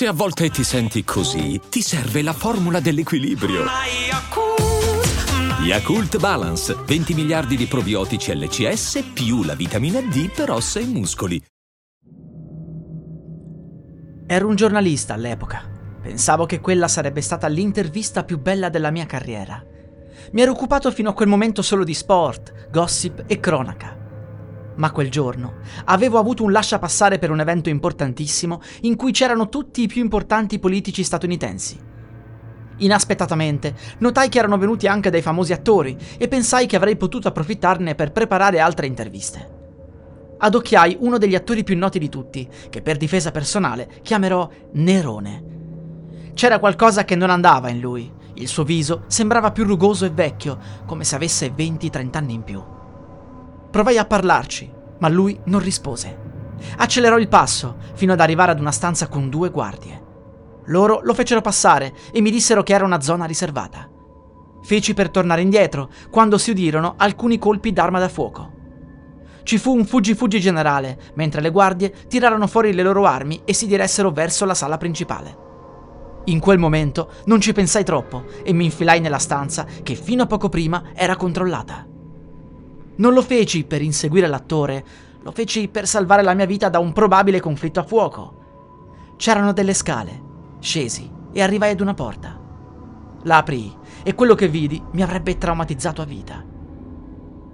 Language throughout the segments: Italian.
Se a volte ti senti così, ti serve la formula dell'equilibrio. Yakult Balance, 20 miliardi di probiotici LCS più la vitamina D per ossa e muscoli. Ero un giornalista all'epoca. Pensavo che quella sarebbe stata l'intervista più bella della mia carriera. Mi ero occupato fino a quel momento solo di sport, gossip e cronaca. Ma quel giorno avevo avuto un lasciapassare per un evento importantissimo in cui c'erano tutti i più importanti politici statunitensi. Inaspettatamente, notai che erano venuti anche dei famosi attori e pensai che avrei potuto approfittarne per preparare altre interviste. Adocchiai uno degli attori più noti di tutti, che per difesa personale chiamerò Nerone. C'era qualcosa che non andava in lui. Il suo viso sembrava più rugoso e vecchio, come se avesse 20-30 anni in più. Provai a parlarci, ma lui non rispose. Accelerò il passo fino ad arrivare ad una stanza con due guardie. Loro lo fecero passare e mi dissero che era una zona riservata. Feci per tornare indietro quando si udirono alcuni colpi d'arma da fuoco. Ci fu un fuggi-fuggi generale, mentre le guardie tirarono fuori le loro armi e si diressero verso la sala principale. In quel momento non ci pensai troppo e mi infilai nella stanza che fino a poco prima era controllata. Non lo feci per inseguire l'attore, lo feci per salvare la mia vita da un probabile conflitto a fuoco. C'erano delle scale Scesi e arrivai ad una porta. La aprii e quello che vidi mi avrebbe traumatizzato a vita.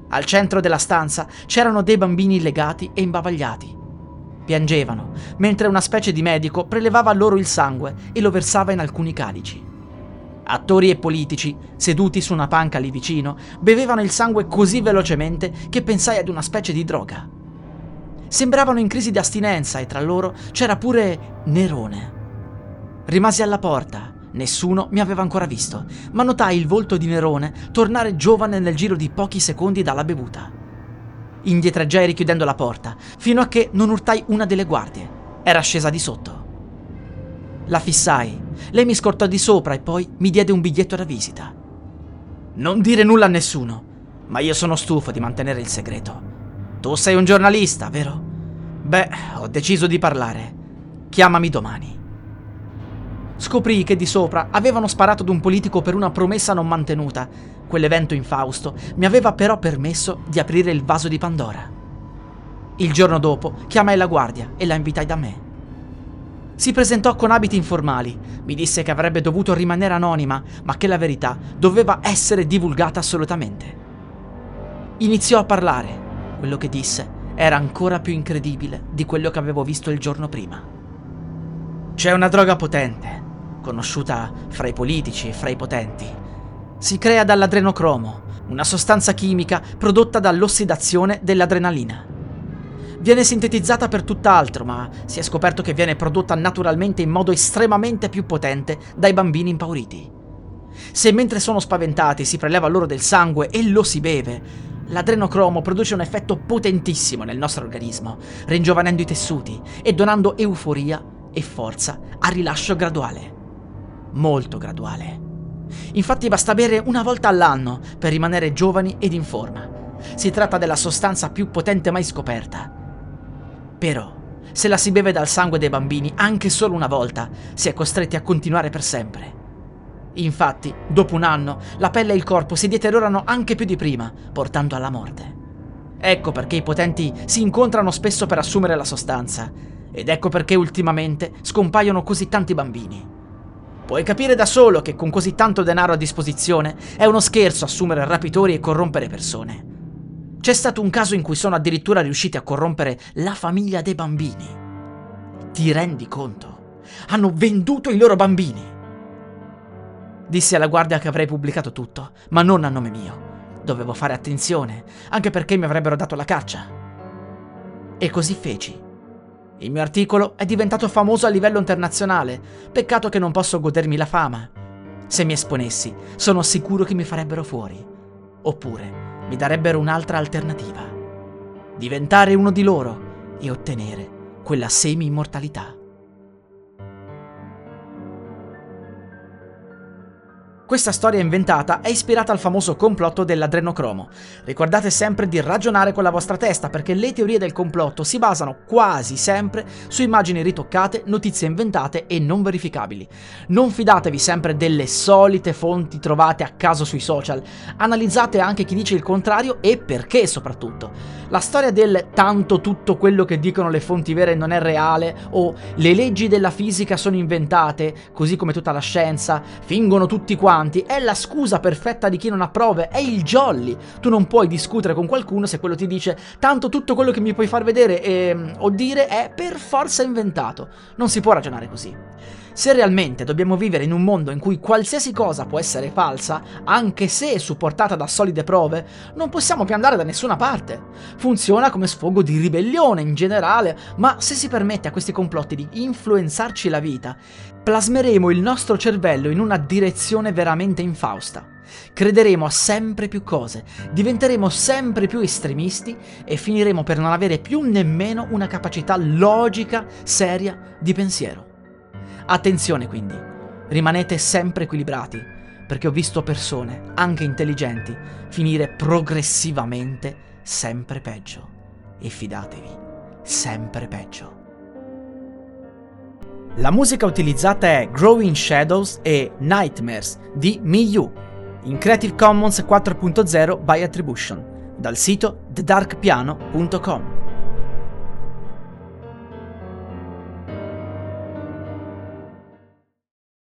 Al centro della stanza c'erano dei bambini legati e imbavagliati. Piangevano, mentre una specie di medico prelevava loro il sangue e lo versava in alcuni calici. Attori e politici, seduti su una panca lì vicino, bevevano il sangue così velocemente che pensai ad una specie di droga. Sembravano in crisi di astinenza e tra loro c'era pure Nerone. Rimasi alla porta. Nessuno mi aveva ancora visto, ma notai il volto di Nerone tornare giovane nel giro di pochi secondi dalla bevuta. Indietreggiai richiudendo la porta, fino a che non urtai una delle guardie. Era scesa di sotto. La fissai. Lei mi scortò di sopra e poi mi diede un biglietto da visita. Non dire nulla a nessuno, ma io sono stufo di mantenere il segreto. Tu sei un giornalista, vero? Beh, ho deciso di parlare. Chiamami domani. Scoprì che di sopra avevano sparato ad un politico per una promessa non mantenuta. Quell'evento infausto mi aveva però permesso di aprire il vaso di Pandora. Il giorno dopo chiamai la guardia e la invitai da me. Si presentò con abiti informali, mi disse che avrebbe dovuto rimanere anonima, ma che la verità doveva essere divulgata assolutamente. Iniziò a parlare. Quello che disse era ancora più incredibile di quello che avevo visto il giorno prima. C'è una droga potente, conosciuta fra i politici e fra i potenti. Si crea dall'adrenocromo, una sostanza chimica prodotta dall'ossidazione dell'adrenalina. Viene sintetizzata per tutt'altro, ma si è scoperto che viene prodotta naturalmente in modo estremamente più potente dai bambini impauriti. Se mentre sono spaventati si preleva loro del sangue e lo si beve, l'adrenocromo produce un effetto potentissimo nel nostro organismo, ringiovanendo i tessuti e donando euforia e forza a rilascio graduale molto graduale. Infatti basta bere una volta all'anno per rimanere giovani ed in forma. Si tratta della sostanza più potente mai scoperta. Però, se la si beve dal sangue dei bambini anche solo una volta, si è costretti a continuare per sempre. Infatti, dopo un anno, la pelle e il corpo si deteriorano anche più di prima, portando alla morte. Ecco perché i potenti si incontrano spesso per assumere la sostanza, ed ecco perché ultimamente scompaiono così tanti bambini. Puoi capire da solo che con così tanto denaro a disposizione è uno scherzo assumere rapitori e corrompere persone. C'è stato un caso in cui sono addirittura riusciti a corrompere la famiglia dei bambini. Ti rendi conto? Hanno venduto i loro bambini. Dissi alla guardia che avrei pubblicato tutto, ma non a nome mio. Dovevo fare attenzione, anche perché mi avrebbero dato la caccia. E così feci. Il mio articolo è diventato famoso a livello internazionale, peccato che non posso godermi la fama. Se mi esponessi, sono sicuro che mi farebbero fuori. Oppure mi darebbero un'altra alternativa. Diventare uno di loro e ottenere quella semi-immortalità. Questa storia inventata è ispirata al famoso complotto dell'adrenocromo. Ricordate sempre di ragionare con la vostra testa perché le teorie del complotto si basano quasi sempre su immagini ritoccate, notizie inventate e non verificabili. Non fidatevi sempre delle solite fonti trovate a caso sui social, analizzate anche chi dice il contrario e perché soprattutto. La storia del tanto tutto quello che dicono le fonti vere non è reale o le leggi della fisica sono inventate, così come tutta la scienza, fingono tutti quanti avanti, è la scusa perfetta di chi non ha prove, è il jolly. Tu non puoi discutere con qualcuno se quello ti dice tanto tutto quello che mi puoi far vedere e, o dire è per forza inventato. Non si può ragionare così. Se realmente dobbiamo vivere in un mondo in cui qualsiasi cosa può essere falsa, anche se supportata da solide prove, non possiamo più andare da nessuna parte. Funziona come sfogo di ribellione in generale, ma se si permette a questi complotti di influenzarci la vita, plasmeremo il nostro cervello in una direzione veramente infausta. Crederemo a sempre più cose, diventeremo sempre più estremisti e finiremo per non avere più nemmeno una capacità logica, seria di pensiero. Attenzione quindi, rimanete sempre equilibrati, perché ho visto persone, anche intelligenti, finire progressivamente sempre peggio. E fidatevi, sempre peggio. La musica utilizzata è Growing Shadows e Nightmares di Miyu, in Creative Commons 4.0 by Attribution, dal sito thedarkpiano.com.